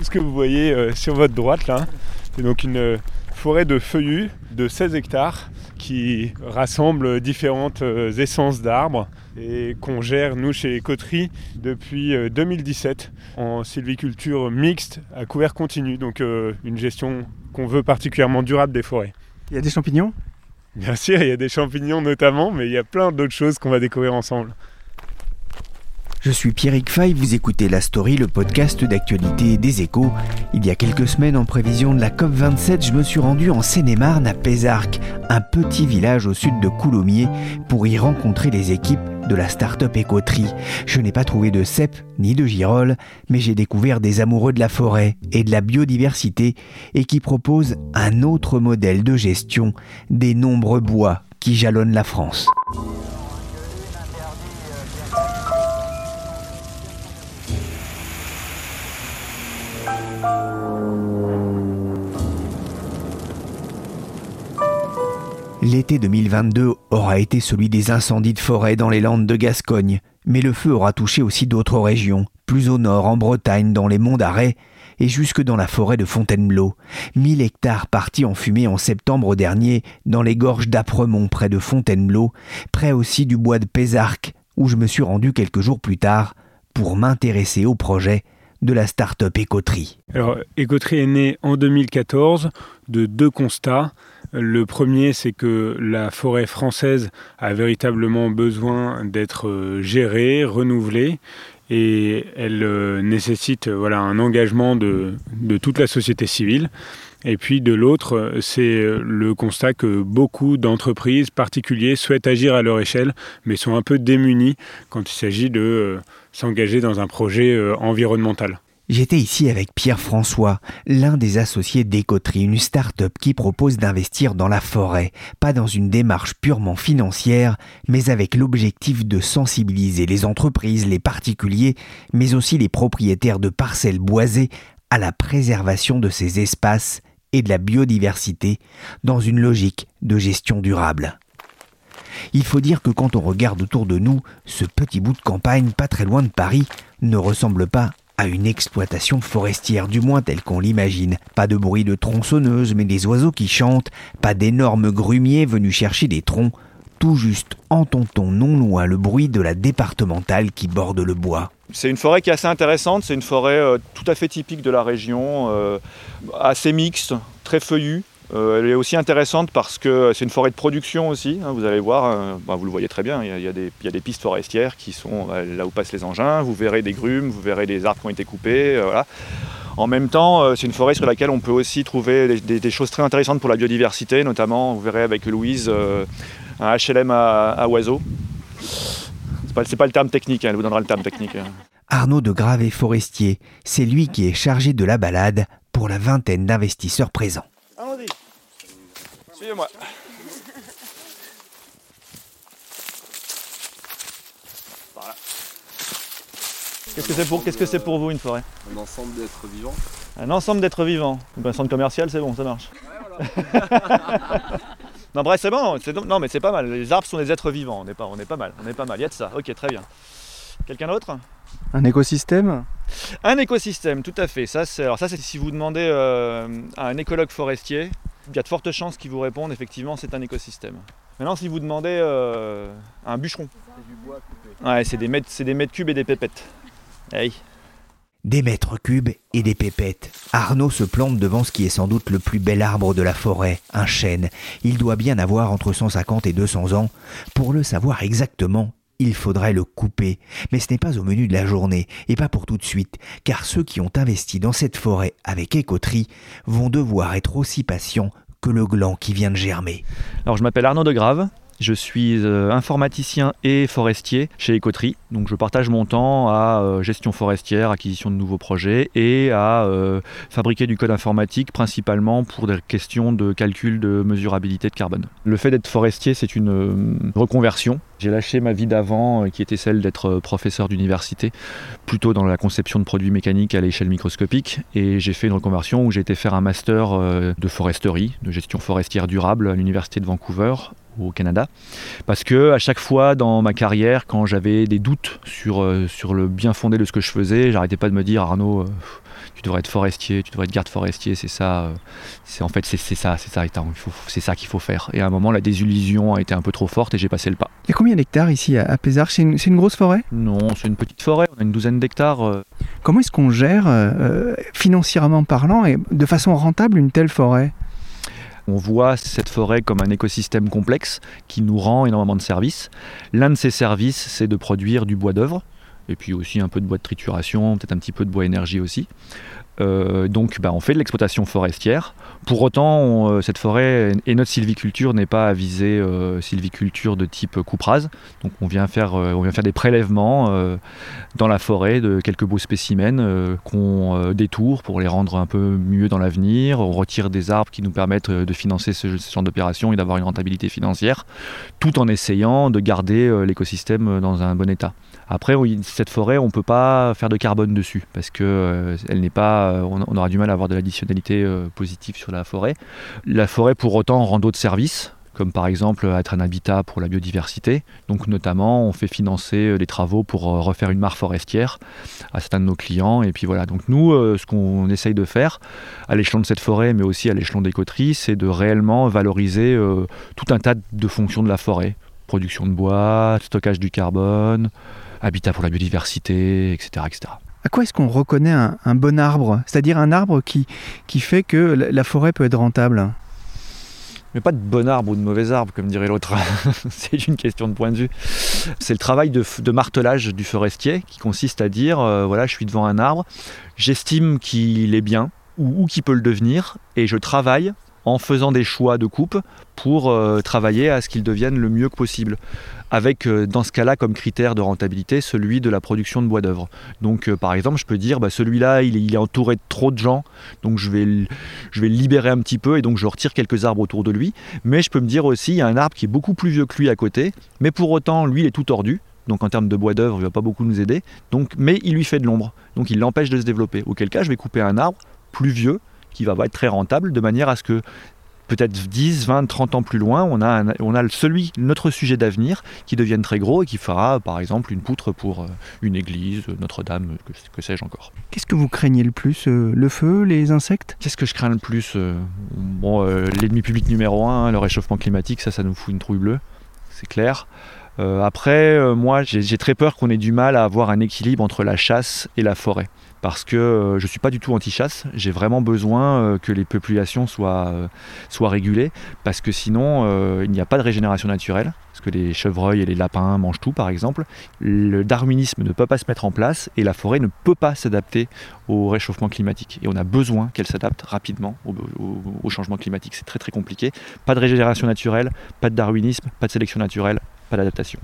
Tout ce que vous voyez euh, sur votre droite là, c'est donc une euh, forêt de feuillus de 16 hectares qui rassemble différentes euh, essences d'arbres et qu'on gère nous chez Coterie depuis euh, 2017 en sylviculture mixte à couvert continu, donc une gestion qu'on veut particulièrement durable des forêts. Il y a des champignons? Bien sûr, il y a des champignons notamment, mais il y a plein d'autres choses qu'on va découvrir ensemble. Je suis Pierrick Fay, vous écoutez La Story, le podcast d'actualité des échos. Il y a quelques semaines, en prévision de la COP27, je me suis rendu en Seine-et-Marne à Pézarc, un petit village au sud de Coulommiers, pour y rencontrer les équipes de la start-up Écoterie. Je n'ai pas trouvé de cèpe ni de girolles, mais j'ai découvert des amoureux de la forêt et de la biodiversité et qui proposent un autre modèle de gestion des nombreux bois qui jalonnent la France. L'été 2022 aura été celui des incendies de forêt dans les Landes de Gascogne, mais le feu aura touché aussi d'autres régions, plus au nord en Bretagne, dans les monts d'Arrée, et jusque dans la forêt de Fontainebleau. 1000 hectares partis en fumée en septembre dernier dans les gorges d'Apremont près de Fontainebleau, près aussi du bois de Pézarc, où je me suis rendu quelques jours plus tard pour m'intéresser au projet de la start-up Écoterie. Alors, Écoterie est né en 2014 de deux constats. Le premier, c'est que la forêt française a véritablement besoin d'être euh, gérée, renouvelée, et elle euh, nécessite euh, voilà, un engagement de, toute la société civile. Et puis de l'autre, c'est le constat que beaucoup d'entreprises particuliers souhaitent agir à leur échelle, mais sont un peu démunis quand il s'agit de euh, s'engager dans un projet euh, environnemental. J'étais ici avec Pierre François, l'un des associés d'Écoterie, une start-up qui propose d'investir dans la forêt, pas dans une démarche purement financière, mais avec l'objectif de sensibiliser les entreprises, les particuliers, mais aussi les propriétaires de parcelles boisées à la préservation de ces espaces et de la biodiversité dans une logique de gestion durable. Il faut dire que quand on regarde autour de nous, ce petit bout de campagne pas très loin de Paris ne ressemble pas à une exploitation forestière, du moins telle qu'on l'imagine. Pas de bruit de tronçonneuse, mais des oiseaux qui chantent, pas d'énormes grumiers venus chercher des troncs, tout juste entend-on non loin le bruit de la départementale qui borde le bois. C'est une forêt qui est assez intéressante, c'est une forêt euh, tout à fait typique de la région, euh, assez mixte, très feuillue. Euh, elle est aussi intéressante parce que c'est une forêt de production aussi, hein, vous allez voir, euh, bah, vous le voyez très bien, il y a, des, pistes forestières qui sont euh, là où passent les engins, vous verrez des grumes, vous verrez des arbres qui ont été coupés, euh. En même temps, c'est une forêt sur laquelle on peut aussi trouver des, choses très intéressantes pour la biodiversité, notamment, vous verrez avec Louise, un HLM à, oiseaux. C'est pas, pas le terme technique, hein, elle vous donnera le terme technique. hein. Arnaud de Grave est forestier, c'est lui qui est chargé de la balade pour la vingtaine d'investisseurs présents. Voilà. Qu'est-ce que c'est pour, qu'est-ce que c'est pour vous une forêt un ensemble d'êtres vivants. Un ensemble d'êtres vivants. Un centre commercial, c'est bon, ça marche. non, bref, c'est bon. c'est- non, mais c'est pas mal. Les arbres sont des êtres vivants. On est pas, on est pas mal. On est pas mal. Il y a de ça. Ok, très bien. Quelqu'un d'autre? Un écosystème? Un écosystème, tout à fait. Ça, c'est, alors ça, c'est si vous demandez euh, à un écologue forestier, il y a de fortes chances qu'il vous réponde effectivement c'est un écosystème. Maintenant, si vous demandez euh, un bûcheron, ouais, c'est des mètres, c'est des mètres cubes et des pépettes. Hey. Des mètres cubes et des pépettes. Arnaud se plante devant ce qui est sans doute le plus bel arbre de la forêt, un chêne. Il doit bien avoir entre 150 et 200 ans. Pour le savoir exactement, il faudrait le couper. Mais ce n'est pas au menu de la journée, et pas pour tout de suite, car ceux qui ont investi dans cette forêt avec écoterie vont devoir être aussi patients que le gland qui vient de germer. Alors je m'appelle Arnaud de Grave, je suis euh, informaticien et forestier chez Écoterie. Donc je partage mon temps à euh, gestion forestière, acquisition de nouveaux projets et à euh, fabriquer du code informatique principalement pour des questions de calcul de mesurabilité de carbone. Le fait d'être forestier, c'est une reconversion. J'ai lâché ma vie d'avant qui était celle d'être professeur d'université, plutôt dans la conception de produits mécaniques à l'échelle microscopique. Et j'ai fait une reconversion où j'ai été faire un master de foresterie, de gestion forestière durable à l'université de Vancouver au Canada. Parce que à chaque fois dans ma carrière, quand j'avais des doutes sur, euh, sur le bien fondé de ce que je faisais, j'arrêtais pas de me dire Arnaud, euh, tu devrais être forestier, tu devrais être garde forestier, c'est ça, euh, c'est en fait c'est ça, c'est ça, c'est ça qu'il faut faire. Et à un moment, la désillusion a été un peu trop forte et j'ai passé le pas. Il y a combien d'hectares ici à Pézard C'est une, grosse forêt? Non, c'est une petite forêt, on a une douzaine d'hectares. Comment est-ce qu'on gère, financièrement parlant, et de façon rentable, une telle forêt? On voit cette forêt comme un écosystème complexe qui nous rend énormément de services. L'un de ces services, c'est de produire du bois d'œuvre, et puis aussi un peu de bois de trituration, peut-être un petit peu de bois énergie aussi. Euh, donc bah, on fait de l'exploitation forestière. Pour autant, euh, cette forêt et notre sylviculture n'est pas à viser euh, sylviculture de type couperase. Donc on vient faire, on vient faire des prélèvements dans la forêt de quelques beaux spécimens qu'on détourne pour les rendre un peu mieux dans l'avenir. On retire des arbres qui nous permettent de financer ce, genre d'opération et d'avoir une rentabilité financière, tout en essayant de garder l'écosystème dans un bon état. Après, cette forêt, on ne peut pas faire de carbone dessus parce que euh, elle n'est pas, euh, on, aura du mal à avoir de l'additionnalité euh, positive sur la forêt. La forêt, pour autant, rend d'autres services comme par exemple être un habitat pour la biodiversité. Donc notamment, on fait financer des travaux pour refaire une mare forestière à certains de nos clients. Et puis voilà, donc nous, ce qu'on essaye de faire à l'échelon de cette forêt, mais aussi à l'échelon des coteries, c'est de réellement valoriser tout un tas de fonctions de la forêt. Production de bois, stockage du carbone, habitat pour la biodiversité, etc. etc. À quoi est-ce qu'on reconnaît un, bon arbre? C'est-à-dire un arbre qui, fait que la, forêt peut être rentable? Mais pas de bon arbre ou de mauvais arbre, comme dirait l'autre. c'est une question de point de vue. C'est le travail de, martelage du forestier qui consiste à dire euh, voilà, je suis devant un arbre, j'estime qu'il est bien ou, ou qu'il peut le devenir, et je travaille en faisant des choix de coupe pour euh, travailler à ce qu'il devienne le mieux que possible. Avec, euh, dans ce cas-là, comme critère de rentabilité, celui de la production de bois d'œuvre. Donc, euh, par exemple, je peux dire, bah, celui-là, il, est entouré de trop de gens, donc je vais, je vais le libérer un petit peu, et donc je retire quelques arbres autour de lui. Mais je peux me dire aussi, il y a un arbre qui est beaucoup plus vieux que lui à côté, mais pour autant, lui, il est tout tordu. Donc en termes de bois d'œuvre, il ne va pas beaucoup nous aider. Donc, mais il lui fait de l'ombre. Donc il l'empêche de se développer. Auquel cas, je vais couper un arbre plus vieux qui va être très rentable, de manière à ce que peut-être 10, 20, 30 ans plus loin, on a, on a celui, notre sujet d'avenir qui devienne très gros et qui fera par exemple une poutre pour euh, une église, Notre-Dame, que, sais-je encore. Qu'est-ce que vous craignez le plus euh, Le feu, les insectes? Qu'est-ce que je crains le plus euh, Bon, l'ennemi public numéro un, hein, le réchauffement climatique, ça, ça nous fout une trouille bleue, c'est clair. après, moi, j'ai très peur qu'on ait du mal à avoir un équilibre entre la chasse et la forêt parce que euh, je ne suis pas du tout anti-chasse, j'ai vraiment besoin euh, que les populations soient, euh, soient régulées, parce que sinon il n'y a pas de régénération naturelle, parce que les chevreuils et les lapins mangent tout par exemple. Le darwinisme ne peut pas se mettre en place et la forêt ne peut pas s'adapter au réchauffement climatique. Et on a besoin qu'elle s'adapte rapidement au changement climatique. C'est très très compliqué. Pas de régénération naturelle, pas de darwinisme, pas de sélection naturelle, pas d'adaptation.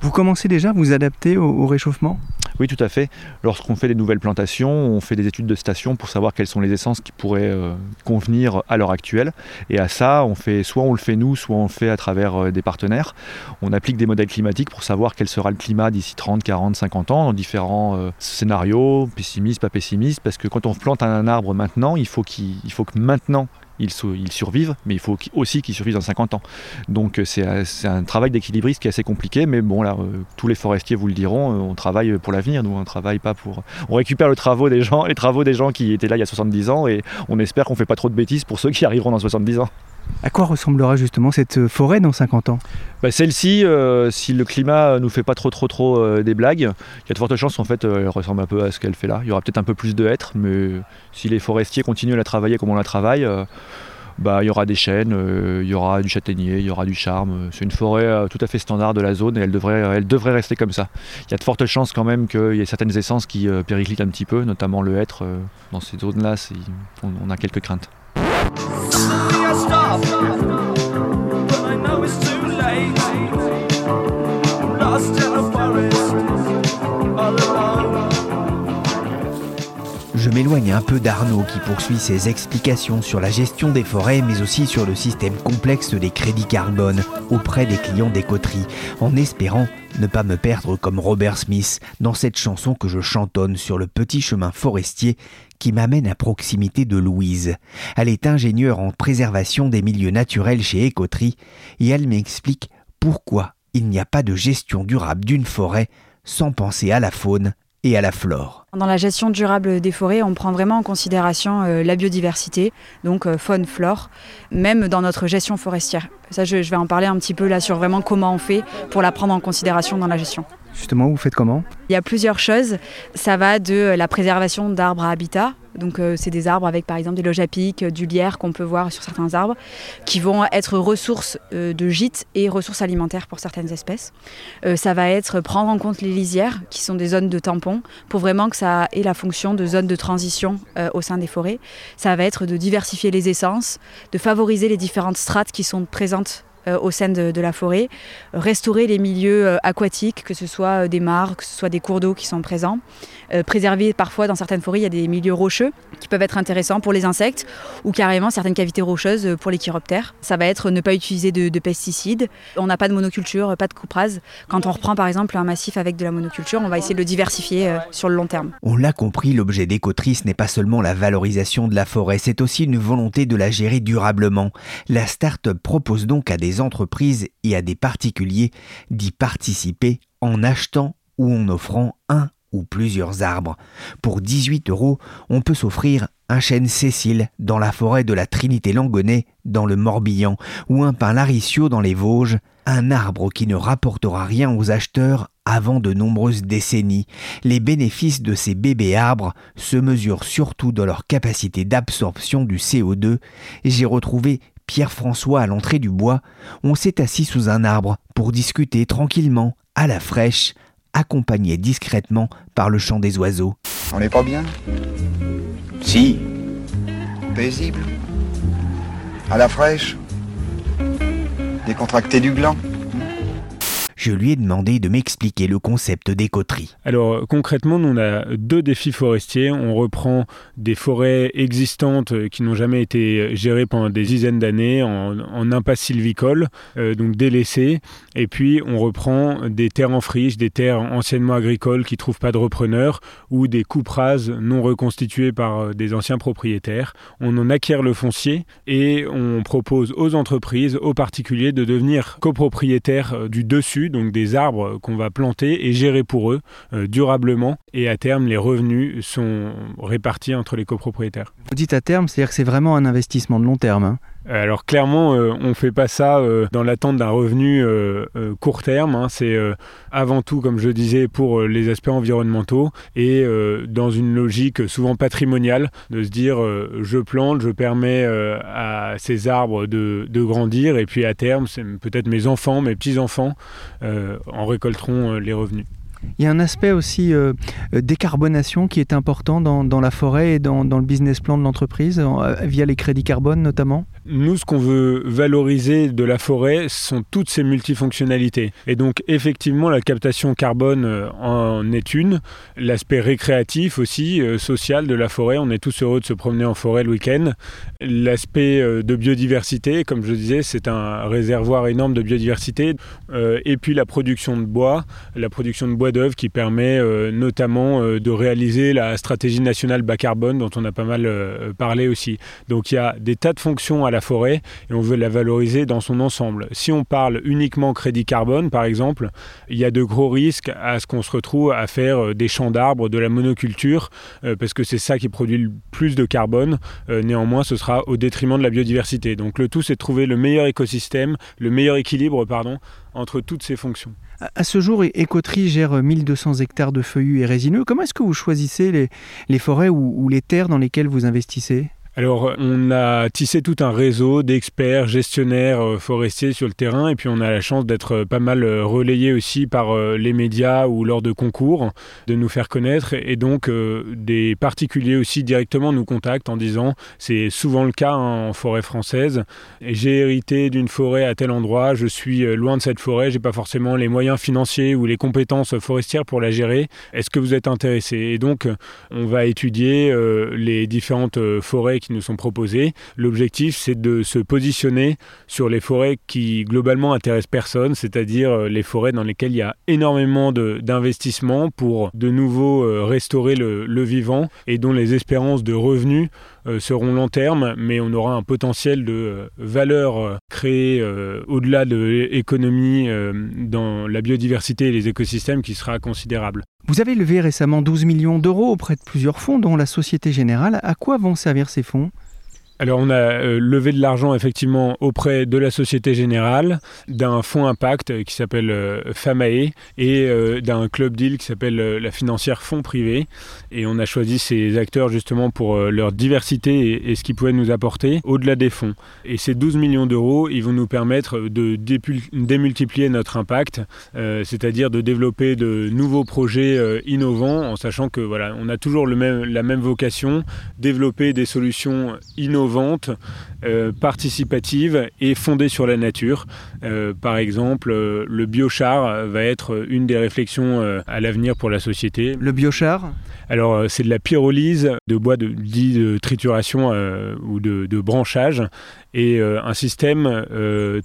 Vous commencez déjà à vous adapter au, réchauffement? Oui, tout à fait. Lorsqu'on fait des nouvelles plantations, on fait des études de station pour savoir quelles sont les essences qui pourraient euh, convenir à l'heure actuelle. Et à ça, on fait soit on le fait nous, soit on le fait à travers euh, des partenaires. On applique des modèles climatiques pour savoir quel sera le climat d'ici 30, 40, 50 ans dans différents euh, scénarios, pessimistes, pas pessimistes, parce que quand on plante un arbre maintenant, il faut, qu'il, faut que maintenant ils, survivent, mais il faut aussi qu'ils survivent dans 50 ans. Donc euh, c'est un travail d'équilibriste qui est assez compliqué, mais bon là, euh, tous les forestiers vous le diront, euh, on travaille pour l'avenir, nous on travaille pas pour... On récupère le travaux des gens, les travaux des gens qui étaient là il y a 70 ans, et on espère qu'on fait pas trop de bêtises pour ceux qui arriveront dans 70 ans. À quoi ressemblera justement cette forêt dans 50 ans? Bah, Celle-ci, si le climat nous fait pas trop trop trop des blagues, il y a de fortes chances en fait elle ressemble un peu à ce qu'elle fait là. Il y aura peut-être un peu plus de hêtres, mais si les forestiers continuent à la travailler comme on la travaille, bah, il y aura des chênes, euh, il y aura du châtaignier, il y aura du charme. C'est une forêt euh, tout à fait standard de la zone et elle devrait, rester comme ça. Il y a de fortes chances quand même qu'il y ait certaines essences qui euh, périclitent un petit peu, notamment le hêtre. dans ces zones-là, on, on, a quelques craintes. Je m'éloigne un peu d'Arnaud qui poursuit ses explications sur la gestion des forêts mais aussi sur le système complexe des crédits carbone auprès des clients des coteries en espérant ne pas me perdre comme Robert Smith dans cette chanson que je chantonne sur le petit chemin forestier qui m'amène à proximité de Louise. Elle est ingénieure en préservation des milieux naturels chez Écoterie et elle m'explique pourquoi il n'y a pas de gestion durable d'une forêt sans penser à la faune et à la flore. Dans la gestion durable des forêts, on prend vraiment en considération euh, la biodiversité, donc euh, faune, flore, même dans notre gestion forestière. Ça, je, je vais en parler un petit peu là sur vraiment comment on fait pour la prendre en considération dans la gestion. Justement, vous faites comment Il y a plusieurs choses. Ça va de la préservation d'arbres à habitat. Donc, euh, c'est des arbres avec par exemple des loges à pic, du lierre qu'on peut voir sur certains arbres, qui vont être ressources euh, de gîtes et ressources alimentaires pour certaines espèces. Euh, ça va être prendre en compte les lisières, qui sont des zones de tampons, pour vraiment que ça ait la fonction de zone de transition euh, au sein des forêts. Ça va être de diversifier les essences, de favoriser les différentes strates qui sont présentes euh, au sein de, la forêt, restaurer les milieux euh, aquatiques, que ce soit euh, des mares, que ce soit des cours d'eau qui sont présents, Euh, préserver parfois dans certaines forêts, il y a des milieux rocheux qui peuvent être intéressants pour les insectes ou carrément certaines cavités rocheuses euh, pour les chiroptères. Ça va être ne pas utiliser de, de pesticides. On n'a pas de monoculture, pas de couperase. Quand on reprend par exemple un massif avec de la monoculture, on va essayer de le diversifier euh, sur le long terme. On l'a compris, l'objet d'écotrice n'est pas seulement la valorisation de la forêt, c'est aussi une volonté de la gérer durablement. La start-up propose donc à des entreprises et à des particuliers d'y participer en achetant ou en offrant un ou plusieurs arbres. Pour 18 euros, on peut s'offrir un chêne Cécile dans la forêt de la Trinité-Langonnet dans le Morbihan ou un pin Laricio dans les Vosges, un arbre qui ne rapportera rien aux acheteurs avant de nombreuses décennies. Les bénéfices de ces bébés arbres se mesurent surtout dans leur capacité d'absorption du CO2. J'ai retrouvé Pierre-François à l'entrée du bois. On s'est assis sous un arbre pour discuter tranquillement, à la fraîche, accompagné discrètement par le chant des oiseaux. On n'est pas bien? Si, Paisible? À la fraîche? Décontracté du gland? Je lui ai demandé de m'expliquer le concept d'écoterie. Alors concrètement, nous, on a deux défis forestiers. On reprend des forêts existantes euh, qui n'ont jamais été gérées pendant des dizaines d'années en, impasse sylvicole, euh, donc délaissées. Et puis on reprend des terres en friche, des terres anciennement agricoles qui trouvent pas de repreneurs ou des coupes rases non reconstituées par euh, des anciens propriétaires. On en acquiert le foncier et on propose aux entreprises, aux particuliers de devenir copropriétaires euh, du dessus, donc des arbres qu'on va planter et gérer pour eux euh, durablement. Et à terme, les revenus sont répartis entre les copropriétaires. Vous dites à terme, c'est-à-dire que c'est vraiment un investissement de long terme. hein. Alors clairement, euh, on ne fait pas ça euh, dans l'attente d'un revenu euh, euh, court terme. hein. C'est euh, avant tout, comme je disais, pour euh, les aspects environnementaux et euh, dans une logique souvent patrimoniale de se dire euh, je plante, je permets euh, à ces arbres de, grandir et puis à terme, peut-être mes enfants, mes petits-enfants euh, en récolteront euh, les revenus. Il y a un aspect aussi euh, euh, décarbonation qui est important dans, la forêt et dans, le business plan de l'entreprise, euh, via les crédits carbone notamment. Nous, ce qu'on veut valoriser de la forêt, sont toutes ces multifonctionnalités. Et donc, effectivement, la captation carbone en est une. L'aspect récréatif aussi, social de la forêt. On est tous heureux de se promener en forêt le week-end. L'aspect de biodiversité, comme je disais, c'est un réservoir énorme de biodiversité. Et puis la production de bois, la production de bois d'œuvre qui permet euh, notamment euh, de réaliser la stratégie nationale bas carbone dont on a pas mal euh, parlé aussi. Donc il y a des tas de fonctions à la forêt et on veut la valoriser dans son ensemble. Si on parle uniquement crédit carbone, par exemple, il y a de gros risques à ce qu'on se retrouve à faire des champs d'arbres, de la monoculture, parce que c'est ça qui produit le plus de carbone. Néanmoins, ce sera au détriment de la biodiversité. Donc le tout, c'est de trouver le meilleur écosystème, le meilleur équilibre, pardon, entre toutes ces fonctions. À- ce jour, Écoterie gère euh, 1200 hectares de feuillus et résineux. Comment est-ce que vous choisissez les, forêts ou les terres dans lesquelles vous investissez? Alors, on a tissé tout un réseau d'experts, gestionnaires euh, forestiers sur le terrain, et puis on a la chance d'être euh, pas mal euh, relayé aussi par les médias ou lors de concours, de nous faire connaître, et donc des particuliers aussi directement nous contactent en disant, c'est souvent le cas hein, en forêt française, j'ai hérité d'une forêt à tel endroit, je suis loin de cette forêt, j'ai pas forcément les moyens financiers ou les compétences forestières pour la gérer. Est-ce que vous êtes intéressé? Et donc, on va étudier les différentes forêts qui nous sont proposés. L'objectif, c'est de se positionner sur les forêts qui globalement intéressent personne, c'est-à-dire euh, les forêts dans lesquelles il y a énormément d'investissements pour de nouveau euh, restaurer le, le, vivant et dont les espérances de revenus euh, seront long terme, mais on aura un potentiel de valeur créée au-delà de l'économie dans la biodiversité et les écosystèmes qui sera considérable. Vous avez levé récemment 12 millions d'euros auprès de plusieurs fonds, dont la Société Générale. À quoi vont servir ces fonds? Alors on a euh, levé de l'argent effectivement auprès de la Société Générale, d'un fonds impact qui s'appelle euh, FAMAE et euh, d'un club deal qui s'appelle la financière Fonds Privé. Et on a choisi ces acteurs justement pour leur diversité et, ce qu'ils pouvaient nous apporter au-delà des fonds. Et ces 12 millions d'euros, ils vont nous permettre de démultiplier notre impact, c'est-à-dire de développer de nouveaux projets innovants en sachant que voilà, on a toujours le même, la même vocation, développer des solutions innovantes vente euh, participative et fondée sur la nature. Euh, par exemple, euh, le biochar va être une des réflexions à l'avenir pour la société. Le biochar? Alors, c'est de la pyrolyse de bois de, dit de trituration ou de, de, branchage et un système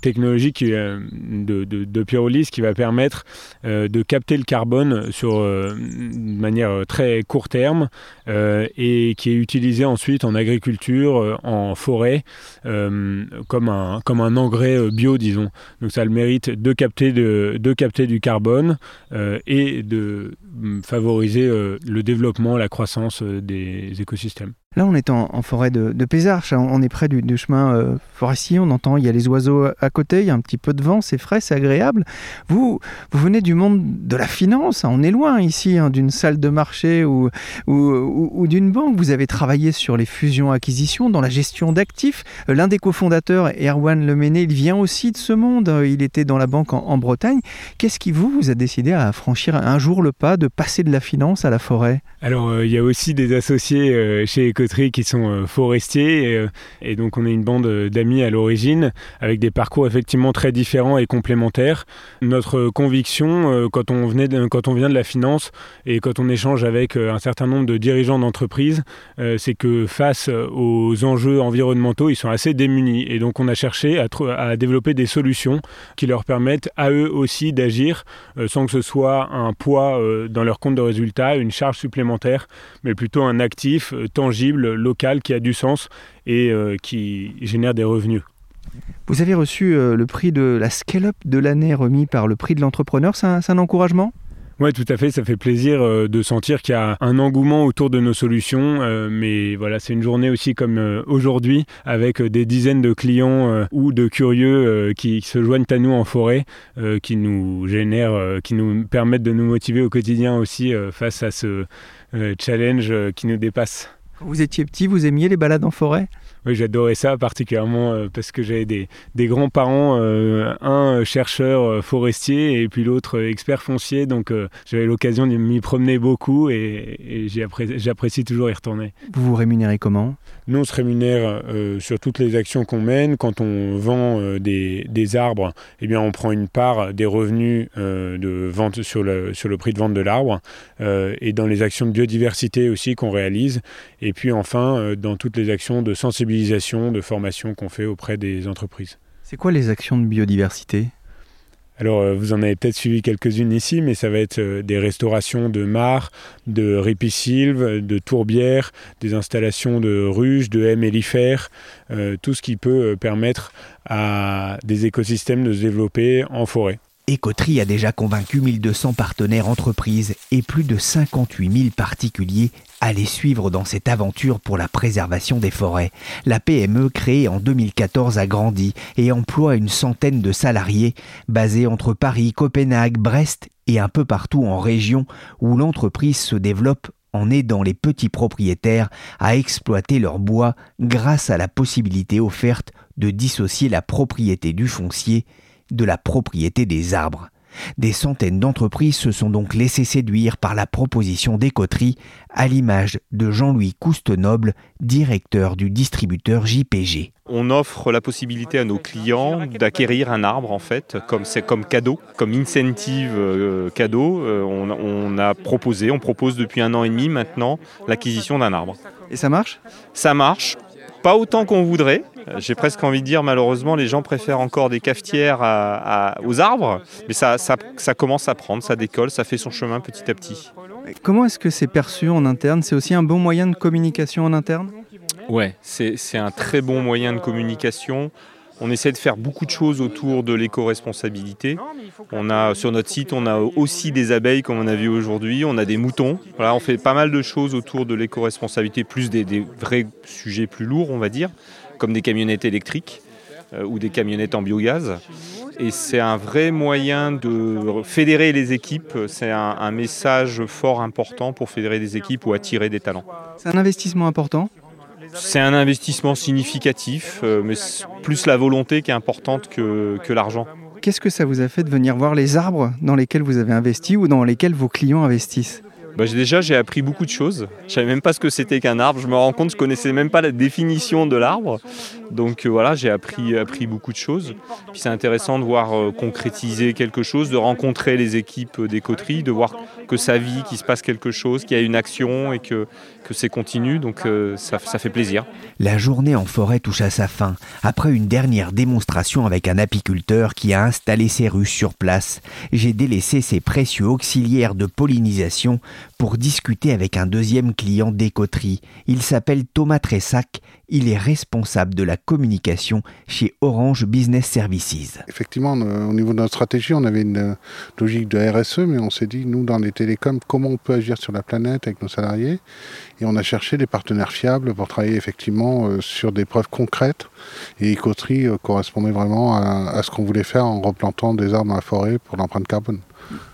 technologique de, de, pyrolyse qui va permettre de capter le carbone sur une manière très court terme et qui est utilisé ensuite en agriculture, en forêt euh, comme, un, comme un engrais euh, bio, disons. Donc ça a le mérite de capter, de, de capter du carbone euh, et de mm, favoriser le développement, la croissance des écosystèmes. Là, on est en, forêt de, de hein. on est près du, chemin euh, forestier, on entend, il y a les oiseaux à côté, il y a un petit peu de vent, c'est frais, c'est agréable. Vous, vous venez du monde de la finance, hein. on est loin ici hein, d'une salle de marché ou, d'une banque. Vous avez travaillé sur les fusions-acquisitions, dans la gestion d'actifs. Euh, l'un des cofondateurs, Erwan Leméné, il vient aussi de ce monde, il était dans la banque en, Bretagne. Qu'est-ce qui vous, vous a décidé à franchir un jour le pas de passer de la finance à la forêt? Alors, euh, il y a aussi des associés chez qui sont euh, forestiers. Euh, et, donc, on est une bande euh, d'amis à l'origine, avec des parcours effectivement très différents et complémentaires. Notre conviction, quand on, venait quand on vient de la finance et quand on échange avec un certain nombre de dirigeants d'entreprise, c'est que face aux enjeux environnementaux, ils sont assez démunis. Et donc, on a cherché à, à développer des solutions qui leur permettent à eux aussi d'agir sans que ce soit un poids dans leur compte de résultat, une charge supplémentaire, mais plutôt un actif tangible local, qui a du sens et euh, qui génère des revenus. Vous avez reçu euh, le prix de la Scale-up de l'année remis par le prix de l'entrepreneur. C'est un, encouragement? Oui, tout à fait. Ça fait plaisir euh, de sentir qu'il y a un engouement autour de nos solutions. mais voilà, c'est une journée aussi comme aujourd'hui, avec des dizaines de clients ou de curieux qui se joignent à nous en forêt, qui nous génèrent, qui nous permettent de nous motiver au quotidien aussi face à ce challenge qui nous dépasse. Vous étiez petit, vous aimiez les balades en forêt? Oui, j'adorais ça particulièrement euh, parce que j'avais des, des grands-parents, euh, un chercheur euh, forestier et puis l'autre expert foncier. Donc j'avais l'occasion de m'y promener beaucoup et, j'apprécie toujours y retourner. Vous vous rémunérez comment? Nous, on se rémunère sur toutes les actions qu'on mène. Quand on vend des, des, arbres, eh bien, on prend une part des revenus de vente sur le, sur le prix de vente de l'arbre et dans les actions de biodiversité aussi qu'on réalise. Et puis enfin, dans toutes les actions de sensibilisation de formation qu'on fait auprès des entreprises. C'est quoi les actions de biodiversité? Alors, euh, vous en avez peut-être suivi quelques-unes ici, mais ça va être euh, des restaurations de mares, de ripisylves, de tourbières, des installations de ruches, de haies mellifères, euh, tout ce qui peut permettre à des écosystèmes de se développer en forêt. Écoterie a déjà convaincu 1200 partenaires entreprises et plus de 58 000 particuliers à les suivre dans cette aventure pour la préservation des forêts. La PME créée en 2014 a grandi et emploie une centaine de salariés basés entre Paris, Copenhague, Brest et un peu partout en région où l'entreprise se développe en aidant les petits propriétaires à exploiter leur bois grâce à la possibilité offerte de dissocier la propriété du foncier de la propriété des arbres. Des centaines d'entreprises se sont donc laissées séduire par la proposition d'écoterie, à l'image de Jean-Louis Coustenoble, directeur du distributeur JPG. On offre la possibilité à nos clients d'acquérir un arbre en fait, comme c'est comme cadeau, comme incentive euh, cadeau. Euh, on, on, a proposé, on propose depuis un an et demi maintenant l'acquisition d'un arbre. Et ça marche? Ça marche, pas autant qu'on voudrait. Euh, j'ai presque envie de dire, malheureusement, les gens préfèrent encore des cafetières aux arbres, mais ça, ça, commence à prendre, ça décolle, ça fait son chemin petit à petit. Comment est-ce que c'est perçu en interne? C'est aussi un bon moyen de communication en interne? Ouais, c'est un très bon moyen de communication. On essaie de faire beaucoup de choses autour de l'éco-responsabilité. On a sur notre site, on a aussi des abeilles comme on a vu aujourd'hui, on a des moutons. Voilà, on fait pas mal de choses autour de l'éco-responsabilité, plus des, des, vrais sujets plus lourds, on va dire comme des camionnettes électriques euh, ou des camionnettes en biogaz. Et c'est un vrai moyen de fédérer les équipes. C'est un, message fort important pour fédérer des équipes ou attirer des talents. C'est un investissement important c'est un investissement significatif, euh, mais plus la volonté qui est importante que, que l'argent. Qu'est-ce que ça vous a fait de venir voir les arbres dans lesquels vous avez investi ou dans lesquels vos clients investissent? Bah, déjà, j'ai appris beaucoup de choses. Je savais même pas ce que c'était qu'un arbre. Je me rends compte je connaissais même pas la définition de l'arbre. Donc euh, voilà, j'ai appris, beaucoup de choses. Puis c'est intéressant de voir euh, concrétiser quelque chose, de rencontrer les équipes des coteries, de voir que ça vit, qu'il se passe quelque chose, qu'il y a une action et que, c'est continu. Donc euh, ça, ça fait plaisir. La journée en forêt touche à sa fin. Après une dernière démonstration avec un apiculteur qui a installé ses ruches sur place, j'ai délaissé ces précieux auxiliaires de pollinisation pour discuter avec un deuxième client d'écoterie. Il s'appelle Thomas Tressac il est responsable de la communication chez Orange Business Services. Effectivement, au niveau de notre stratégie, on avait une euh, logique de RSE, mais on s'est dit, nous, dans les télécoms, comment on peut agir sur la planète avec nos salariés? Et on a cherché des partenaires fiables pour travailler effectivement euh, sur des preuves concrètes. Et Ecoterie euh, correspondait vraiment à, ce qu'on voulait faire en replantant des arbres dans la forêt pour l'empreinte carbone.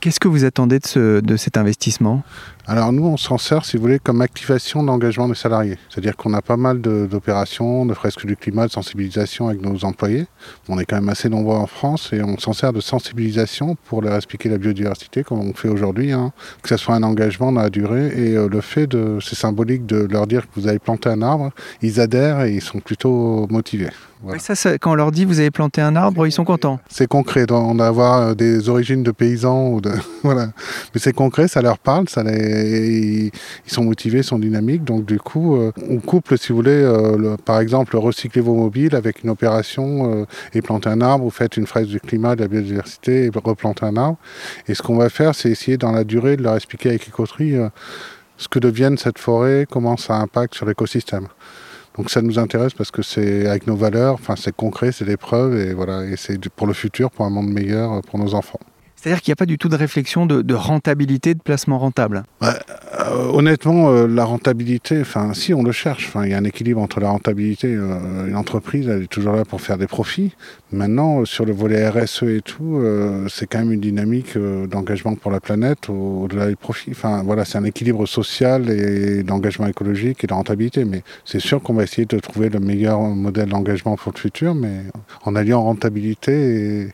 Qu'est-ce que vous attendez de, de cet investissement? Alors nous, on s'en sert, si vous voulez, comme activation d'engagement des salariés. C'est-à-dire qu'on a pas mal d'opérations, de, fresques du climat, de sensibilisation avec nos employés. On est quand même assez nombreux en France et on s'en sert de sensibilisation pour leur expliquer la biodiversité, comme on fait aujourd'hui. Hein. Que ce soit un engagement dans la durée et euh, le fait de, c'est symbolique de leur dire que vous avez planté un arbre, ils adhèrent et ils sont plutôt motivés. ça, quand on leur dit vous avez planté un arbre, ils sont contents. C'est concret. On a avoir euh, des origines de paysans ou de voilà, mais c'est concret, ça leur parle, ça les ils sont motivés, ils sont dynamiques. Donc du coup, euh, on couple, si vous voulez, euh, par exemple, recycler vos mobiles avec une opération euh, et planter un arbre. Vous faites une fraise du climat, de la biodiversité et replanter un arbre. Et ce qu'on va faire, c'est essayer dans la durée de leur expliquer avec écoterie ce que deviennent cette forêt, comment ça impacte sur l'écosystème. Donc ça nous intéresse parce que c'est avec nos valeurs, c'est concret, c'est des preuves et voilà, et c'est pour le futur, pour un monde meilleur pour nos enfants. C'est-à-dire qu'il n'y a pas du tout de réflexion de, rentabilité, de placement rentable euh, Honnêtement, euh, la rentabilité, enfin, si on le cherche, il y a un équilibre entre la rentabilité. Euh, une entreprise, elle est toujours là pour faire des profits. Maintenant, sur le volet RSE et tout, c'est quand même une dynamique d'engagement pour la planète au-delà des profits. Voilà, c'est un équilibre social et d'engagement écologique et de rentabilité. Mais c'est sûr qu'on va essayer de trouver le meilleur modèle d'engagement pour le futur, mais en alliant rentabilité et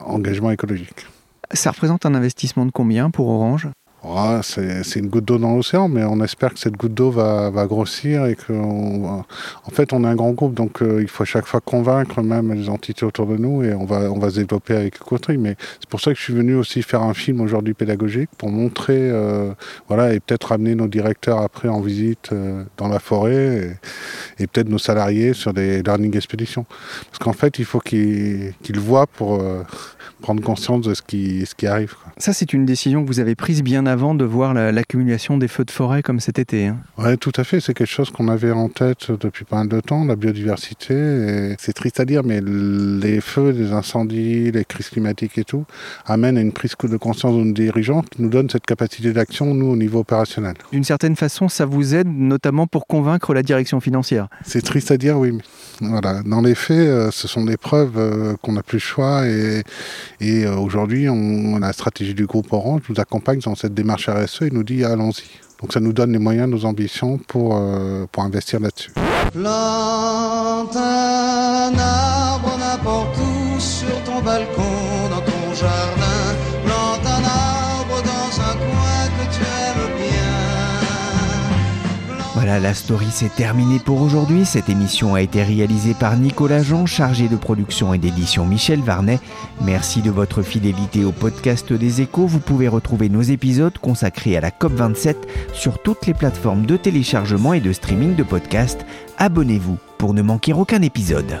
engagement écologique. Ça représente un investissement de combien pour Orange? C'est une goutte d'eau dans l'océan, mais on espère que cette goutte d'eau va, grossir et qu'en en fait, on est un grand groupe, donc euh, il faut à chaque fois convaincre même les entités autour de nous et on va, on va se développer avec Coterie. Mais c'est pour ça que je suis venu aussi faire un film aujourd'hui pédagogique pour montrer, euh, voilà, et peut-être amener nos directeurs après en visite euh, dans la forêt et, peut-être nos salariés sur des learning expéditions. Parce qu'en fait, il faut qu'ils voient pour prendre conscience de ce qui, ce qui arrive. Ça, c'est une décision que vous avez prise bien de voir l'accumulation des feux de forêt comme cet été. Hein. Oui, tout à fait. C'est quelque chose qu'on avait en tête depuis pas mal de temps, la biodiversité. C'est triste à dire, mais les feux, les incendies, les crises climatiques et tout amènent à une prise de conscience de nos dirigeants qui nous donne cette capacité d'action, nous, au niveau opérationnel. D'une certaine façon, ça vous aide notamment pour convaincre la direction financière C'est triste à dire, oui. voilà. Dans les faits, euh, ce sont des preuves euh, qu'on n'a plus le choix et, euh, aujourd'hui, la stratégie du groupe Orange nous accompagne dans cette démarche RSE et nous dit allons-y. Donc ça nous donne les moyens, nos ambitions pour, euh, pour investir là-dessus. Plante un arbre sur ton balcon, dans ton jardin. Voilà, la story s'est terminée pour aujourd'hui. Cette émission a été réalisée par Nicolas Jean, chargé de production et d'édition Michel Varnet. Merci de votre fidélité au podcast des échos. Vous pouvez retrouver nos épisodes consacrés à la COP27 sur toutes les plateformes de téléchargement et de streaming de podcasts. Abonnez-vous pour ne manquer aucun épisode.